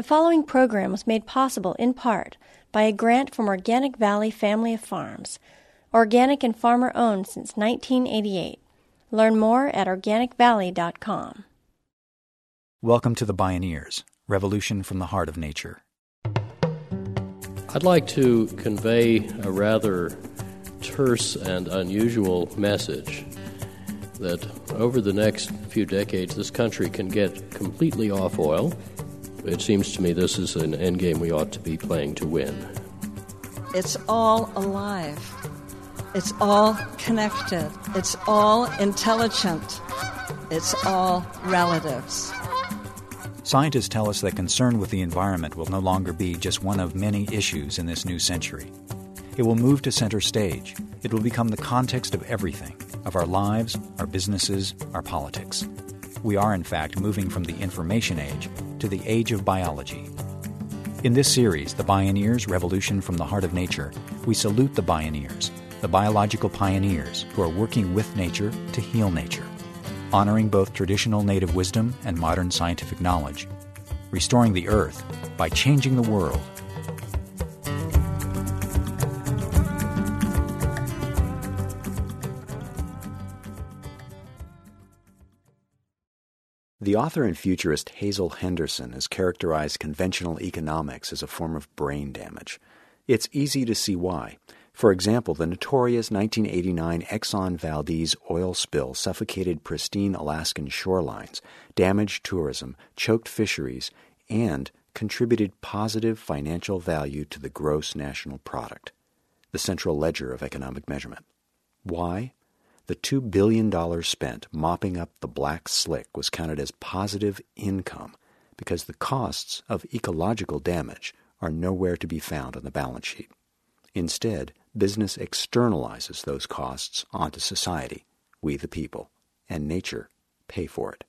The following program was made possible in part by a grant from Organic Valley Family of Farms, organic and farmer owned since 1988. Learn more at organicvalley.com. Welcome to the Bioneers, Revolution from the Heart of Nature. I'd like to convey a rather terse and unusual message that over the next few decades, this country can get completely off oil. It seems to me this is an endgame we ought to be playing to win. It's all alive. It's all connected. It's all intelligent. It's all relatives. Scientists tell us that concern with the environment will no longer be just one of many issues in this new century. It will move to center stage. It will become the context of everything of our lives, our businesses, our politics. We are, in fact, moving from the information age to the age of biology. In this series, The Bioneers Revolution from the Heart of Nature, we salute the Bioneers, the biological pioneers who are working with nature to heal nature, honoring both traditional native wisdom and modern scientific knowledge, restoring the earth by changing the world The author and futurist Hazel Henderson has characterized conventional economics as a form of brain damage. It's easy to see why. For example, the notorious 1989 Exxon Valdez oil spill suffocated pristine Alaskan shorelines, damaged tourism, choked fisheries, and contributed positive financial value to the gross national product, the central ledger of economic measurement. Why? The $2 billion spent mopping up the black slick was counted as positive income because the costs of ecological damage are nowhere to be found on the balance sheet. Instead, business externalizes those costs onto society, we the people, and nature pay for it.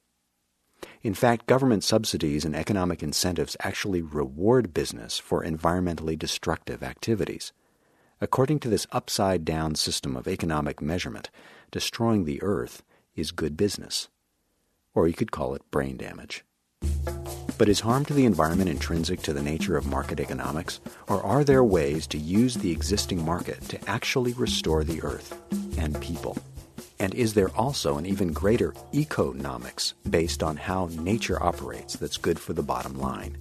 In fact, government subsidies and economic incentives actually reward business for environmentally destructive activities. According to this upside down system of economic measurement, destroying the earth is good business. Or you could call it brain damage. But is harm to the environment intrinsic to the nature of market economics? Or are there ways to use the existing market to actually restore the earth and people? And is there also an even greater economics based on how nature operates that's good for the bottom line?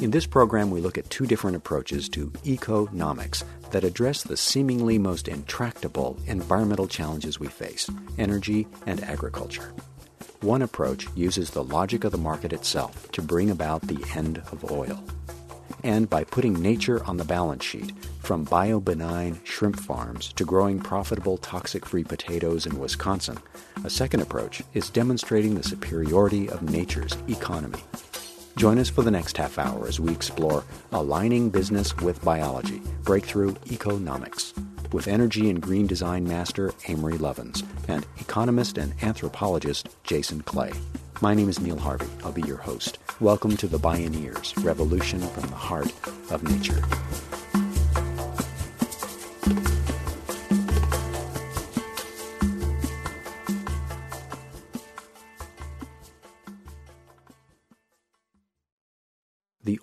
In this program, we look at two different approaches to economics that address the seemingly most intractable environmental challenges we face energy and agriculture. One approach uses the logic of the market itself to bring about the end of oil. And by putting nature on the balance sheet, from bio-benign shrimp farms to growing profitable toxic-free potatoes in Wisconsin, a second approach is demonstrating the superiority of nature's economy Join us for the next half hour as we explore aligning business with biology, breakthrough economics, with energy and green design master Amory Lovins and economist and anthropologist Jason Clay. My name is Neil Harvey. I'll be your host. Welcome to the Bioneers Revolution from the Heart of Nature.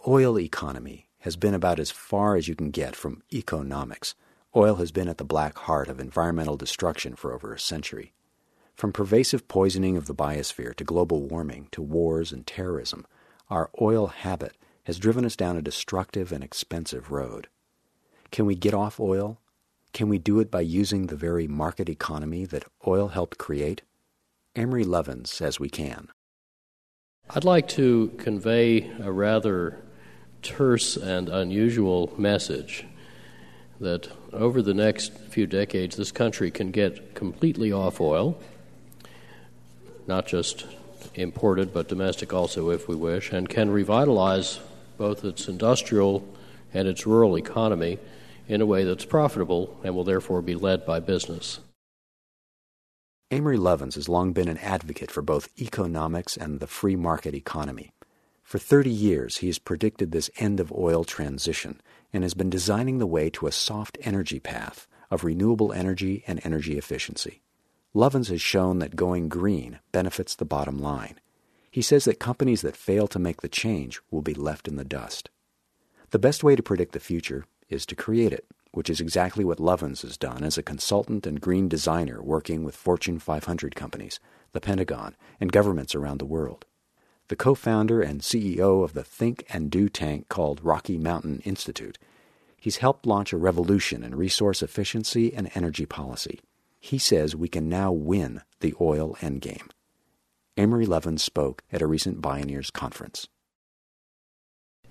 Oil economy has been about as far as you can get from economics. Oil has been at the black heart of environmental destruction for over a century. From pervasive poisoning of the biosphere to global warming to wars and terrorism, our oil habit has driven us down a destructive and expensive road. Can we get off oil? Can we do it by using the very market economy that oil helped create? Amory Lovins says we can. I'd like to convey a rather terse and unusual message that over the next few decades, this country can get completely off oil, not just imported, but domestic also, if we wish, and can revitalize both its industrial and its rural economy in a way that's profitable and will therefore be led by business. Amory Lovins has long been an advocate for both economics and the free market economy. For 30 years, he has predicted this end of oil transition and has been designing the way to a soft energy path of renewable energy and energy efficiency. Lovins has shown that going green benefits the bottom line. He says that companies that fail to make the change will be left in the dust. The best way to predict the future is to create it, which is exactly what Lovins has done as a consultant and green designer working with Fortune 500 companies, the Pentagon, and governments around the world. The co founder and CEO of the think and do tank called Rocky Mountain Institute, he's helped launch a revolution in resource efficiency and energy policy. He says we can now win the oil endgame. Amory Lovins spoke at a recent Bioneers conference.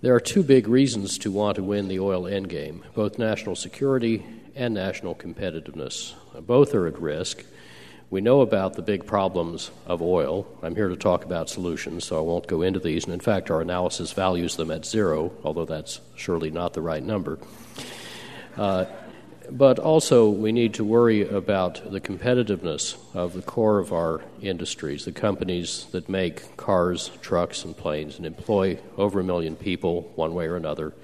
There are two big reasons to want to win the oil endgame both national security and national competitiveness. Both are at risk. We know about the big problems of oil. I'm here to talk about solutions, so I won't go into these. And in fact, our analysis values them at zero, although that's surely not the right number. Uh, but also, we need to worry about the competitiveness of the core of our industries, the companies that make cars, trucks, and planes and employ over a million people, one way or another,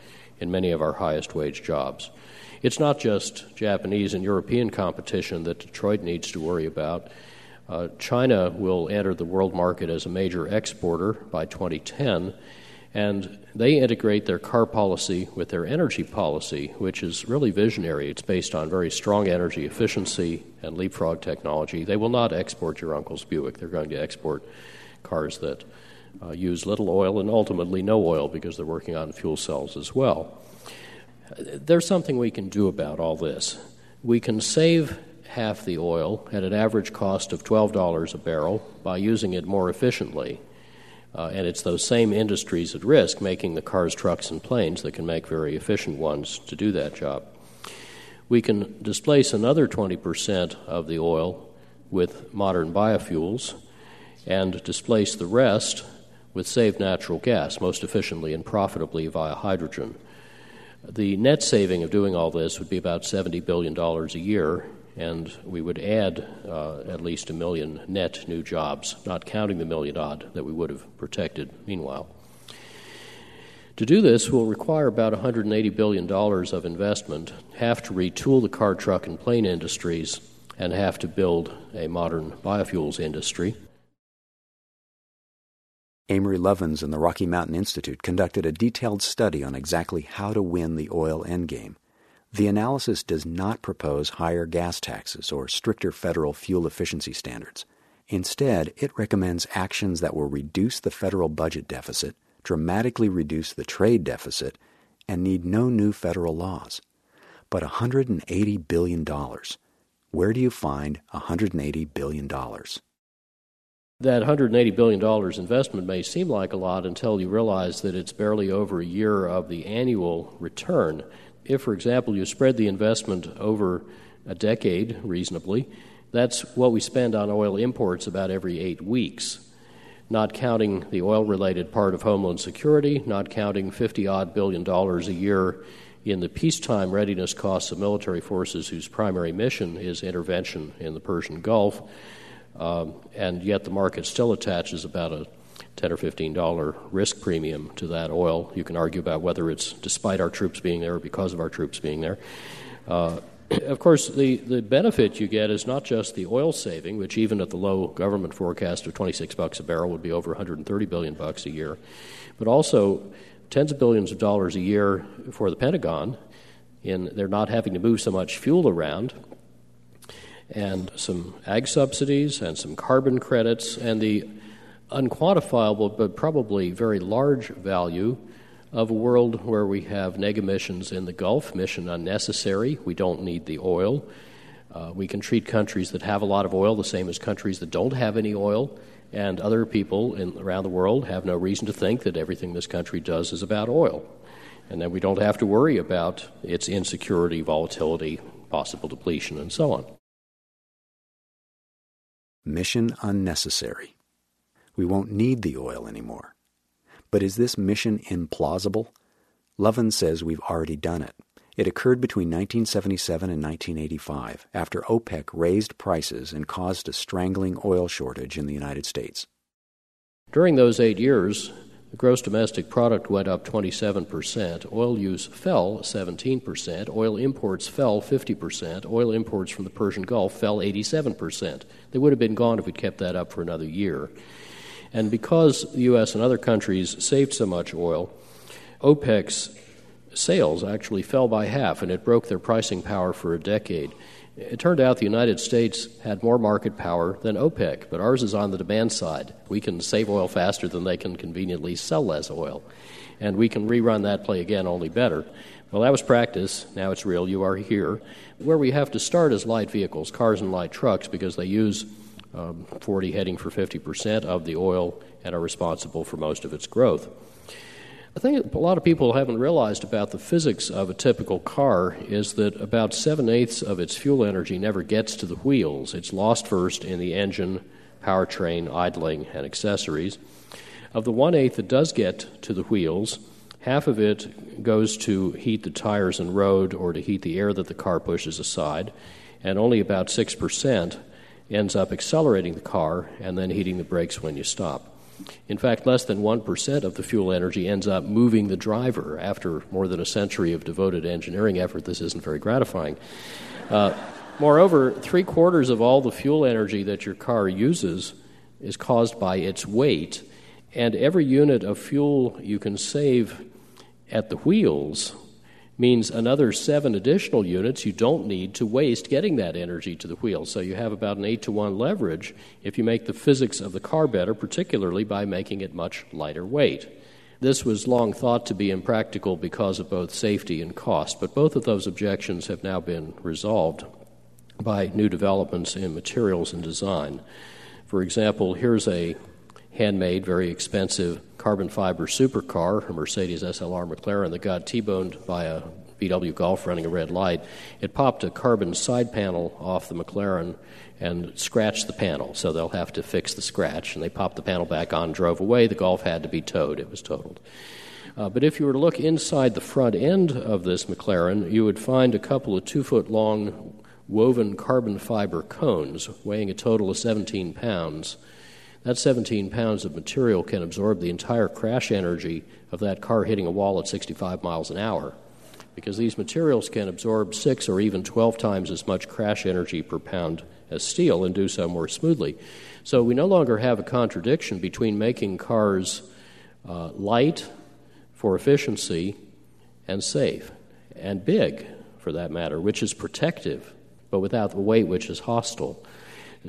in many of our highest wage jobs. It's not just Japanese and European competition that Detroit needs to worry about. Uh, China will enter the world market as a major exporter by 2010 and they integrate their car policy with their energy policy, which is really visionary. It's based on very strong energy efficiency and leapfrog technology. They will not export your uncle's Buick. They're going to export cars that uh, use little oil and ultimately no oil because they're working on fuel cells as well. There's something we can do about all this. We can save half the oil at an average cost of $12 a barrel by using it more efficiently uh, and it's those same industries at risk, making the cars, trucks, and planes, that can make very efficient ones to do that job. We can displace another 20% of the oil with modern biofuels and displace the rest with saved natural gas, most efficiently and profitably via hydrogen. The net saving of doing all this would be about $70 billion a year, and we would add uh, at least a million net new jobs, not counting the million odd that we would have protected meanwhile. To do this will require about $180 billion of investment, have to retool the car, truck, and plane industries, and have to build a modern biofuels industry. Amory Lovins and the Rocky Mountain Institute conducted a detailed study on exactly how to win the oil endgame. The analysis does not propose higher gas taxes or stricter federal fuel efficiency standards. Instead, it recommends actions that will reduce the federal budget deficit, dramatically reduce the trade deficit, and need no new federal laws. But $180 billion. Where do you find $180 billion? That $180 billion investment may seem like a lot until you realize that it's barely over a year of the annual return if, for example, you spread the investment over a decade reasonably, that's what we spend on oil imports about every eight weeks, not counting the oil related part of Homeland Security, not counting 50 odd billion dollars a year in the peacetime readiness costs of military forces whose primary mission is intervention in the Persian Gulf. Um, and yet the market still attaches about a 10 or 15 dollar risk premium to that oil. You can argue about whether it's despite our troops being there or because of our troops being there. Uh, of course, the, the benefit you get is not just the oil saving, which even at the low government forecast of 26 bucks a barrel would be over 130 billion bucks a year, but also tens of billions of dollars a year for the Pentagon in they're not having to move so much fuel around and some ag subsidies and some carbon credits and the unquantifiable but probably very large value of a world where we have neg emissions in the Gulf, mission unnecessary. We don't need the oil. Uh, we can treat countries that have a lot of oil the same as countries that don't have any oil, and other people in, around the world have no reason to think that everything this country does is about oil. And then we don't have to worry about its insecurity, volatility, possible depletion, and so on. Mission unnecessary we won't need the oil anymore. But is this mission implausible? Lovins says we've already done it. It occurred between 1977 and 1985 after OPEC raised prices and caused a strangling oil shortage in the United States. During those eight years, the gross domestic product went up 27%, oil use fell 17%, oil imports fell 50%, oil imports from the Persian Gulf fell 87%. They would have been gone if we'd kept that up for another year. And because the U.S. and other countries saved so much oil, OPEC's sales actually fell by half, and it broke their pricing power for a decade. It turned out the United States had more market power than OPEC, but ours is on the demand side. We can save oil faster than they can conveniently sell less oil. And we can rerun that play again, only better. Well, that was practice. Now it's real. You are here. Where we have to start is light vehicles, cars and light trucks, because they use um, 40 heading for 50% of the oil and are responsible for most of its growth. The thing a lot of people haven't realized about the physics of a typical car is that about seven eighths of its fuel energy never gets to the wheels. It's lost first in the engine, powertrain, idling, and accessories. Of the one eighth that does get to the wheels, half of it goes to heat the tires and road or to heat the air that the car pushes aside, and only about 6% ends up accelerating the car and then heating the brakes when you stop. In fact, less than 1% of the fuel energy ends up moving the driver. After more than a century of devoted engineering effort, this isn't very gratifying. Uh, moreover, three quarters of all the fuel energy that your car uses is caused by its weight, and every unit of fuel you can save at the wheels means another seven additional units you don't need to waste getting that energy to the wheel. So you have about an 8 to 1 leverage if you make the physics of the car better, particularly by making it much lighter weight. This was long thought to be impractical because of both safety and cost, but both of those objections have now been resolved by new developments in materials and design. For example, here's a handmade, very expensive carbon fiber supercar, a Mercedes SLR McLaren that got T boned by a VW Golf running a red light. It popped a carbon side panel off the McLaren and scratched the panel, so they'll have to fix the scratch. And they popped the panel back on, drove away. The Golf had to be towed, it was totaled. Uh, but if you were to look inside the front end of this McLaren, you would find a couple of two foot long woven carbon fiber cones weighing a total of 17 pounds that 17 pounds of material can absorb the entire crash energy of that car hitting a wall at 65 miles an hour. Because these materials can absorb six or even 12 times as much crash energy per pound as steel and do so more smoothly. So we no longer have a contradiction between making cars uh, light for efficiency and safe, and big for that matter, which is protective, but without the weight which is hostile.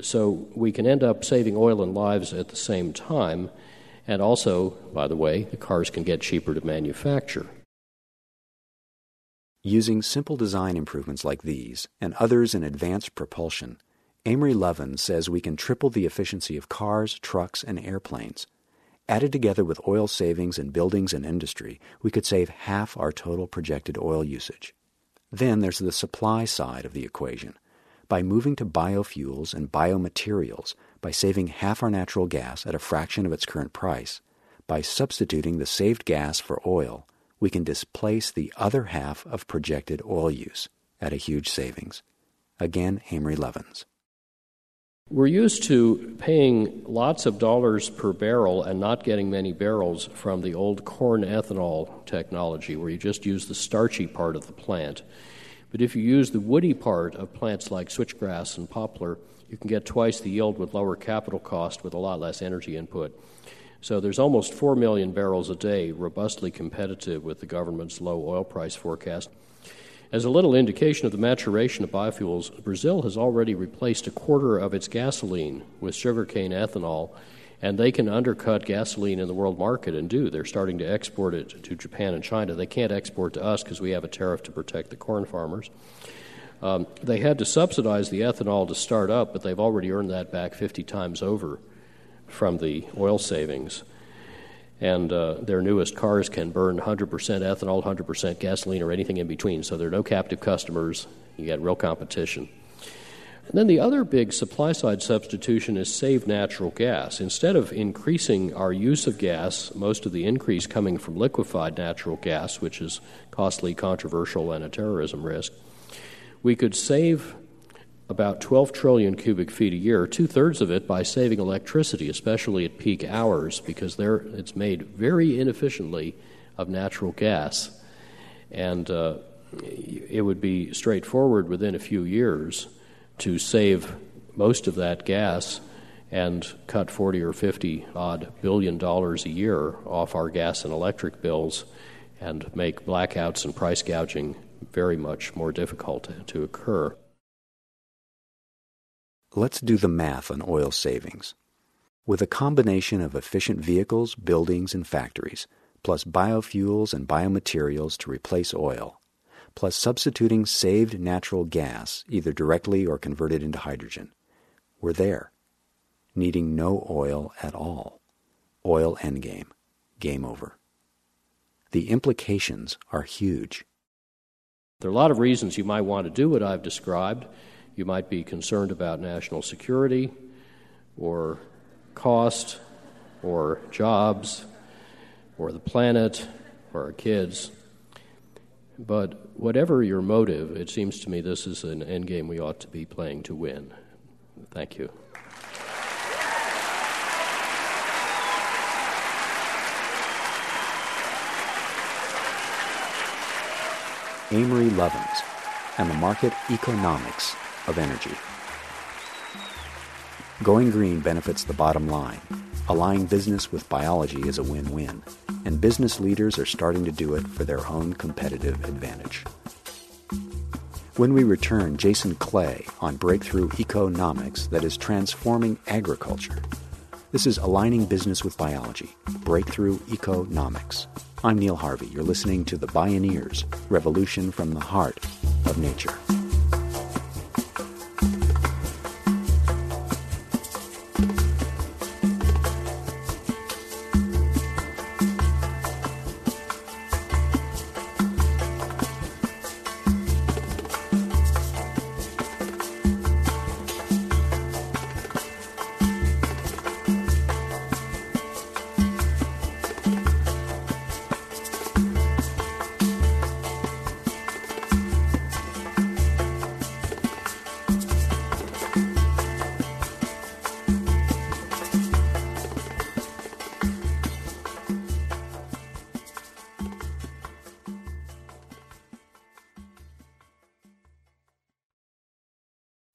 So we can end up saving oil and lives at the same time. And also, by the way, the cars can get cheaper to manufacture. Using simple design improvements like these and others in advanced propulsion, Amory Lovins says we can triple the efficiency of cars, trucks, and airplanes. Added together with oil savings in buildings and industry, we could save half our total projected oil usage. Then there's the supply side of the equation by moving to biofuels and biomaterials, by saving half our natural gas at a fraction of its current price, by substituting the saved gas for oil, we can displace the other half of projected oil use at a huge savings. Again, Amory Lovins. We're used to paying lots of dollars per barrel and not getting many barrels from the old corn ethanol technology, where you just use the starchy part of the plant. But if you use the woody part of plants like switchgrass and poplar, you can get twice the yield with lower capital cost with a lot less energy input. So there's almost 4 million barrels a day, robustly competitive with the government's low oil price forecast. As a little indication of the maturation of biofuels, Brazil has already replaced a quarter of its gasoline with sugarcane ethanol and they can undercut gasoline in the world market and do. They're starting to export it to Japan and China. They can't export to us because we have a tariff to protect the corn farmers. Um, they had to subsidize the ethanol to start up, but they've already earned that back 50 times over from the oil savings. And uh, their newest cars can burn 100% ethanol, 100% gasoline, or anything in between. So there are no captive customers. You get real competition. And then the other big supply side substitution is save natural gas. Instead of increasing our use of gas, most of the increase coming from liquefied natural gas, which is costly, controversial, and a terrorism risk, we could save about 12 trillion cubic feet a year, two thirds of it by saving electricity, especially at peak hours, because it's made very inefficiently of natural gas. And uh, it would be straightforward within a few years to save most of that gas and cut 40 or 50 odd billion dollars a year off our gas and electric bills and make blackouts and price gouging very much more difficult to occur. Let's do the math on oil savings. With a combination of efficient vehicles, buildings, and factories, plus biofuels and biomaterials to replace oil, plus substituting saved natural gas, either directly or converted into hydrogen, we're there, needing no oil at all. Oil endgame. Game over. The implications are huge. There are a lot of reasons you might want to do what I've described. You might be concerned about national security or cost or jobs or the planet or our kids. But whatever your motive, it seems to me this is an endgame we ought to be playing to win. Thank you. Amory Lovins and the market economics of energy. Going green benefits the bottom line. Aligning business with biology is a win win, and business leaders are starting to do it for their own competitive advantage. When we return, Jason Clay on breakthrough economics that is transforming agriculture. This is Aligning Business with Biology, Breakthrough Economics. I'm Neil Harvey. You're listening to The Bioneers Revolution from the Heart of Nature.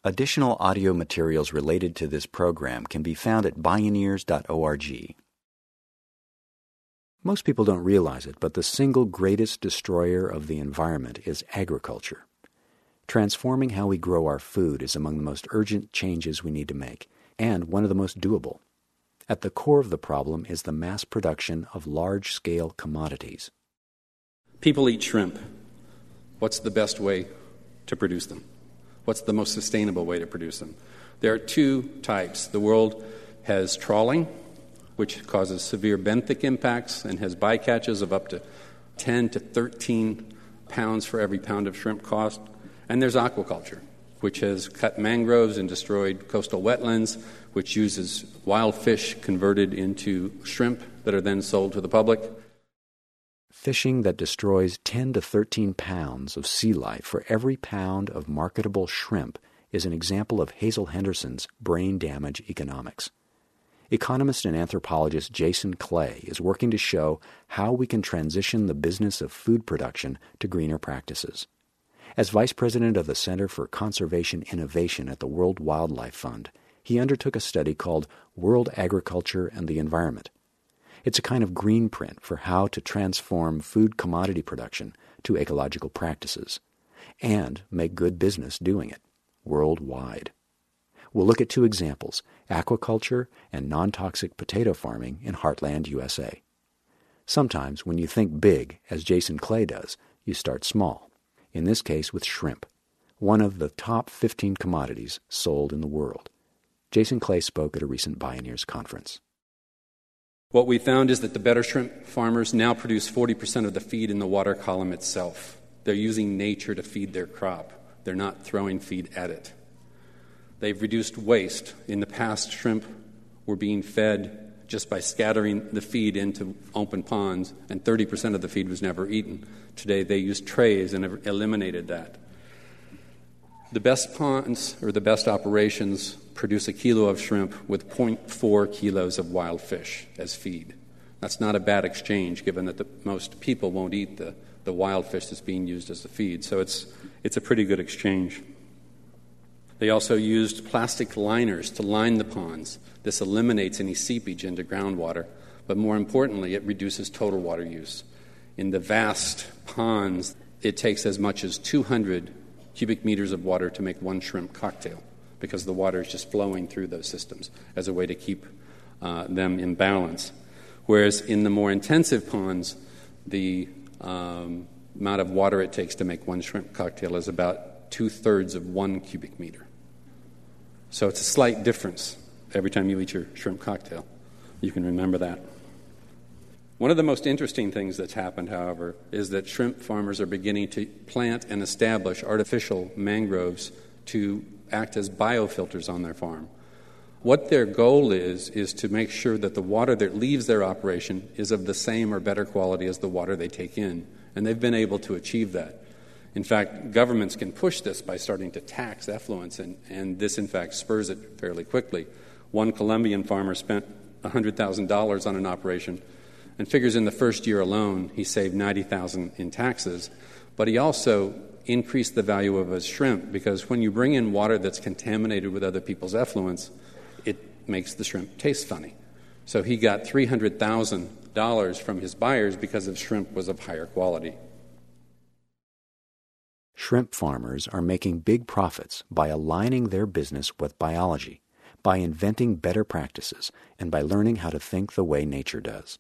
Additional audio materials related to this program can be found at bioneers.org. Most people don't realize it, but the single greatest destroyer of the environment is agriculture. Transforming how we grow our food is among the most urgent changes we need to make, and one of the most doable. At the core of the problem is the mass production of large scale commodities. People eat shrimp. What's the best way to produce them? What's the most sustainable way to produce them? There are two types. The world has trawling, which causes severe benthic impacts and has bycatches of up to 10 to 13 pounds for every pound of shrimp cost. And there's aquaculture, which has cut mangroves and destroyed coastal wetlands, which uses wild fish converted into shrimp that are then sold to the public fishing that destroys 10 to 13 pounds of sea life for every pound of marketable shrimp is an example of Hazel Henderson's brain damage economics. Economist and anthropologist Jason Clay is working to show how we can transition the business of food production to greener practices. As vice president of the Center for Conservation Innovation at the World Wildlife Fund, he undertook a study called World Agriculture and the Environment it's a kind of green print for how to transform food commodity production to ecological practices and make good business doing it worldwide. We'll look at two examples aquaculture and non toxic potato farming in Heartland, USA. Sometimes, when you think big, as Jason Clay does, you start small. In this case, with shrimp, one of the top 15 commodities sold in the world. Jason Clay spoke at a recent Bioneers conference. What we found is that the better shrimp farmers now produce 40% of the feed in the water column itself. They're using nature to feed their crop, they're not throwing feed at it. They've reduced waste. In the past, shrimp were being fed just by scattering the feed into open ponds, and 30% of the feed was never eaten. Today, they use trays and have eliminated that. The best ponds or the best operations produce a kilo of shrimp with 0.4 kilos of wild fish as feed. That's not a bad exchange, given that the, most people won't eat the, the wild fish that's being used as the feed. So it's, it's a pretty good exchange. They also used plastic liners to line the ponds. This eliminates any seepage into groundwater, but more importantly, it reduces total water use. In the vast ponds, it takes as much as 200 cubic meters of water to make one shrimp cocktail because the water is just flowing through those systems as a way to keep uh, them in balance. Whereas in the more intensive ponds, the um, amount of water it takes to make one shrimp cocktail is about two thirds of one cubic meter. So it's a slight difference every time you eat your shrimp cocktail. You can remember that. One of the most interesting things that's happened, however, is that shrimp farmers are beginning to plant and establish artificial mangroves to act as biofilters on their farm. What their goal is, is to make sure that the water that leaves their operation is of the same or better quality as the water they take in. And they've been able to achieve that. In fact, governments can push this by starting to tax effluence, and, and this, in fact, spurs it fairly quickly. One Colombian farmer spent $100,000 on an operation and figures in the first year alone he saved 90,000 in taxes, but he also increased the value of his shrimp because when you bring in water that's contaminated with other people's effluents, it makes the shrimp taste funny. So he got $300,000 from his buyers because his shrimp was of higher quality. Shrimp farmers are making big profits by aligning their business with biology, by inventing better practices, and by learning how to think the way nature does.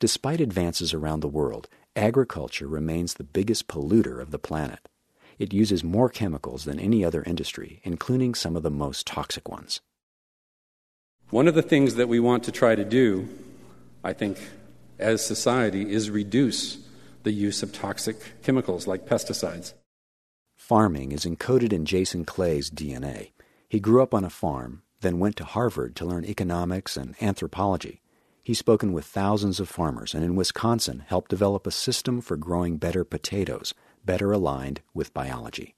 Despite advances around the world, agriculture remains the biggest polluter of the planet. It uses more chemicals than any other industry, including some of the most toxic ones. One of the things that we want to try to do, I think, as society, is reduce the use of toxic chemicals like pesticides. Farming is encoded in Jason Clay's DNA. He grew up on a farm, then went to Harvard to learn economics and anthropology. He's spoken with thousands of farmers and in Wisconsin helped develop a system for growing better potatoes, better aligned with biology.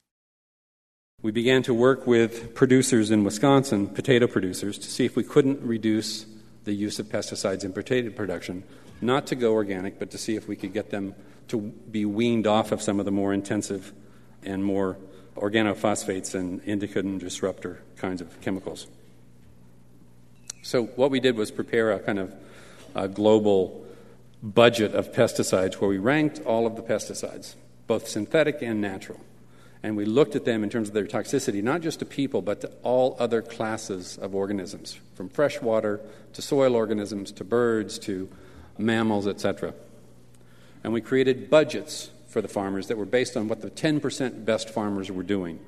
We began to work with producers in Wisconsin, potato producers, to see if we couldn't reduce the use of pesticides in potato production, not to go organic, but to see if we could get them to be weaned off of some of the more intensive and more organophosphates and endocrine disruptor kinds of chemicals. So, what we did was prepare a kind of a global budget of pesticides where we ranked all of the pesticides, both synthetic and natural. And we looked at them in terms of their toxicity, not just to people, but to all other classes of organisms, from freshwater to soil organisms to birds to mammals, etc. And we created budgets for the farmers that were based on what the 10% best farmers were doing.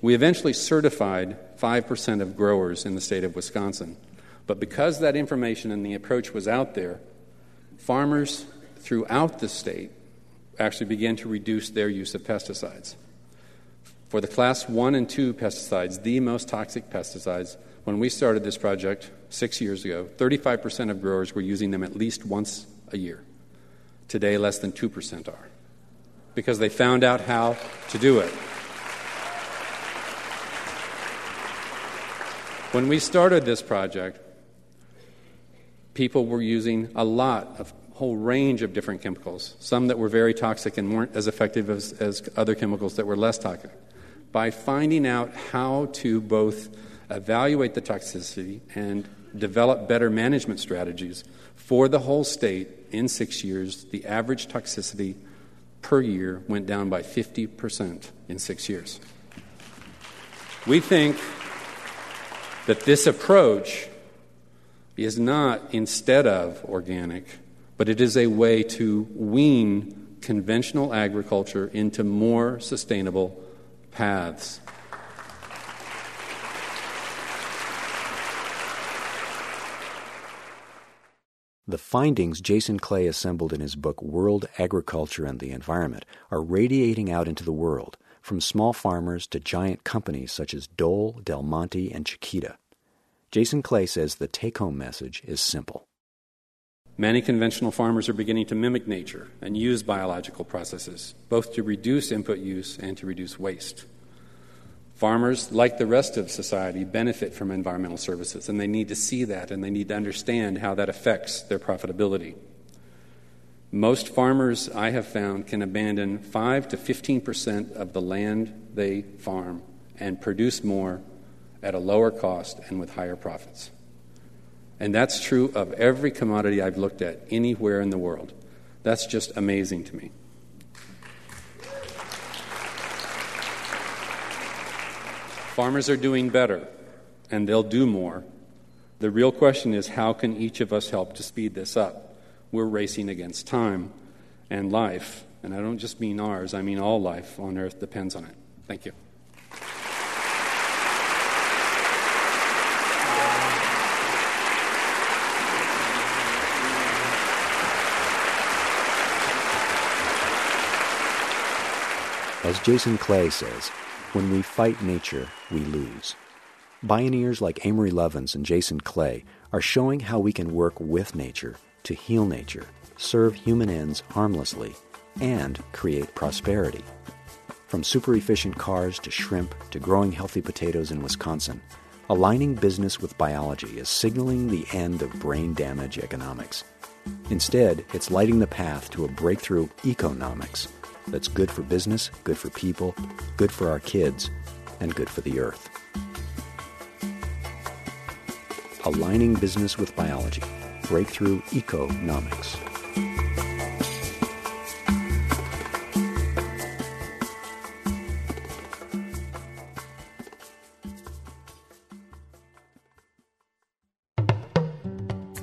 We eventually certified 5% of growers in the state of Wisconsin. But because that information and the approach was out there, farmers throughout the state actually began to reduce their use of pesticides. For the class 1 and 2 pesticides, the most toxic pesticides, when we started this project six years ago, 35% of growers were using them at least once a year. Today, less than 2% are because they found out how to do it. When we started this project, people were using a lot of whole range of different chemicals, some that were very toxic and weren't as effective as, as other chemicals that were less toxic. By finding out how to both evaluate the toxicity and develop better management strategies for the whole state in six years, the average toxicity per year went down by 50% in six years. We think that this approach is not instead of organic, but it is a way to wean conventional agriculture into more sustainable paths. The findings Jason Clay assembled in his book World Agriculture and the Environment are radiating out into the world, from small farmers to giant companies such as Dole, Del Monte, and Chiquita. Jason Clay says the take home message is simple. Many conventional farmers are beginning to mimic nature and use biological processes, both to reduce input use and to reduce waste. Farmers, like the rest of society, benefit from environmental services, and they need to see that and they need to understand how that affects their profitability. Most farmers I have found can abandon 5 to 15% of the land they farm and produce more at a lower cost and with higher profits. And that's true of every commodity I've looked at anywhere in the world. That's just amazing to me. Farmers are doing better, and they'll do more. The real question is how can each of us help to speed this up? we're racing against time and life. And I don't just mean ours, I mean all life on earth depends on it. Thank you. As Jason Clay says, when we fight nature, we lose. Bioneers like Amory Lovins and Jason Clay are showing how we can work with nature to heal nature, serve human ends harmlessly, and create prosperity. From super efficient cars to shrimp to growing healthy potatoes in Wisconsin, aligning business with biology is signaling the end of brain damage economics. Instead, it's lighting the path to a breakthrough economics that's good for business, good for people, good for our kids, and good for the earth. Aligning business with biology Breakthrough Economics.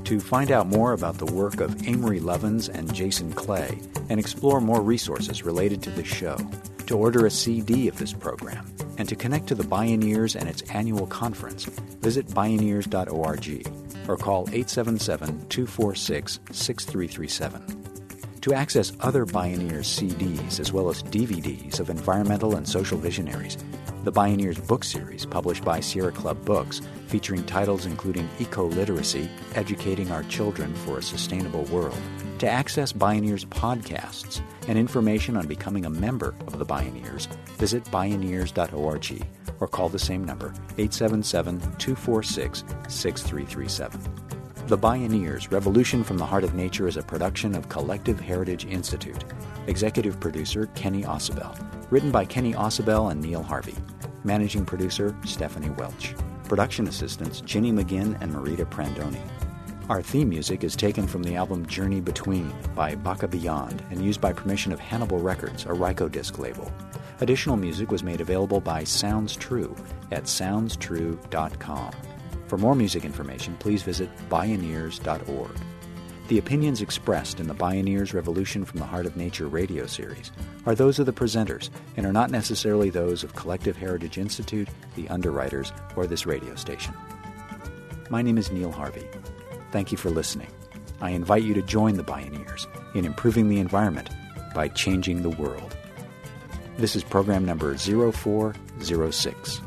To find out more about the work of Amory Lovins and Jason Clay and explore more resources related to this show, to order a CD of this program, and to connect to the Bioneers and its annual conference, visit bioneers.org or call 877 246 6337. To access other Bioneers CDs as well as DVDs of environmental and social visionaries, the Bioneers book series, published by Sierra Club Books, featuring titles including Eco Literacy, Educating Our Children for a Sustainable World. To access Bioneers podcasts and information on becoming a member of the Bioneers, visit bioneers.org or call the same number, 877 246 6337. The Bioneers Revolution from the Heart of Nature is a production of Collective Heritage Institute. Executive producer Kenny Ausubel. Written by Kenny Ausubel and Neil Harvey. Managing producer Stephanie Welch. Production assistants Ginny McGinn and Marita Prandoni. Our theme music is taken from the album Journey Between by Baka Beyond and used by permission of Hannibal Records, a Rykodisc label. Additional music was made available by Sounds True at soundstrue.com. For more music information, please visit bioneers.org. The opinions expressed in the Bioneers Revolution from the Heart of Nature radio series are those of the presenters and are not necessarily those of Collective Heritage Institute, the underwriters, or this radio station. My name is Neil Harvey. Thank you for listening. I invite you to join the Bioneers in improving the environment by changing the world. This is program number 0406.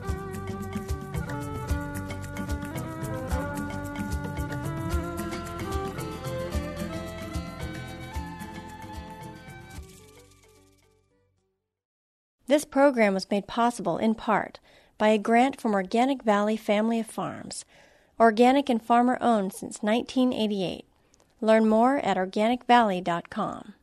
Program was made possible in part by a grant from Organic Valley Family of Farms, organic and farmer owned since 1988. Learn more at organicvalley.com.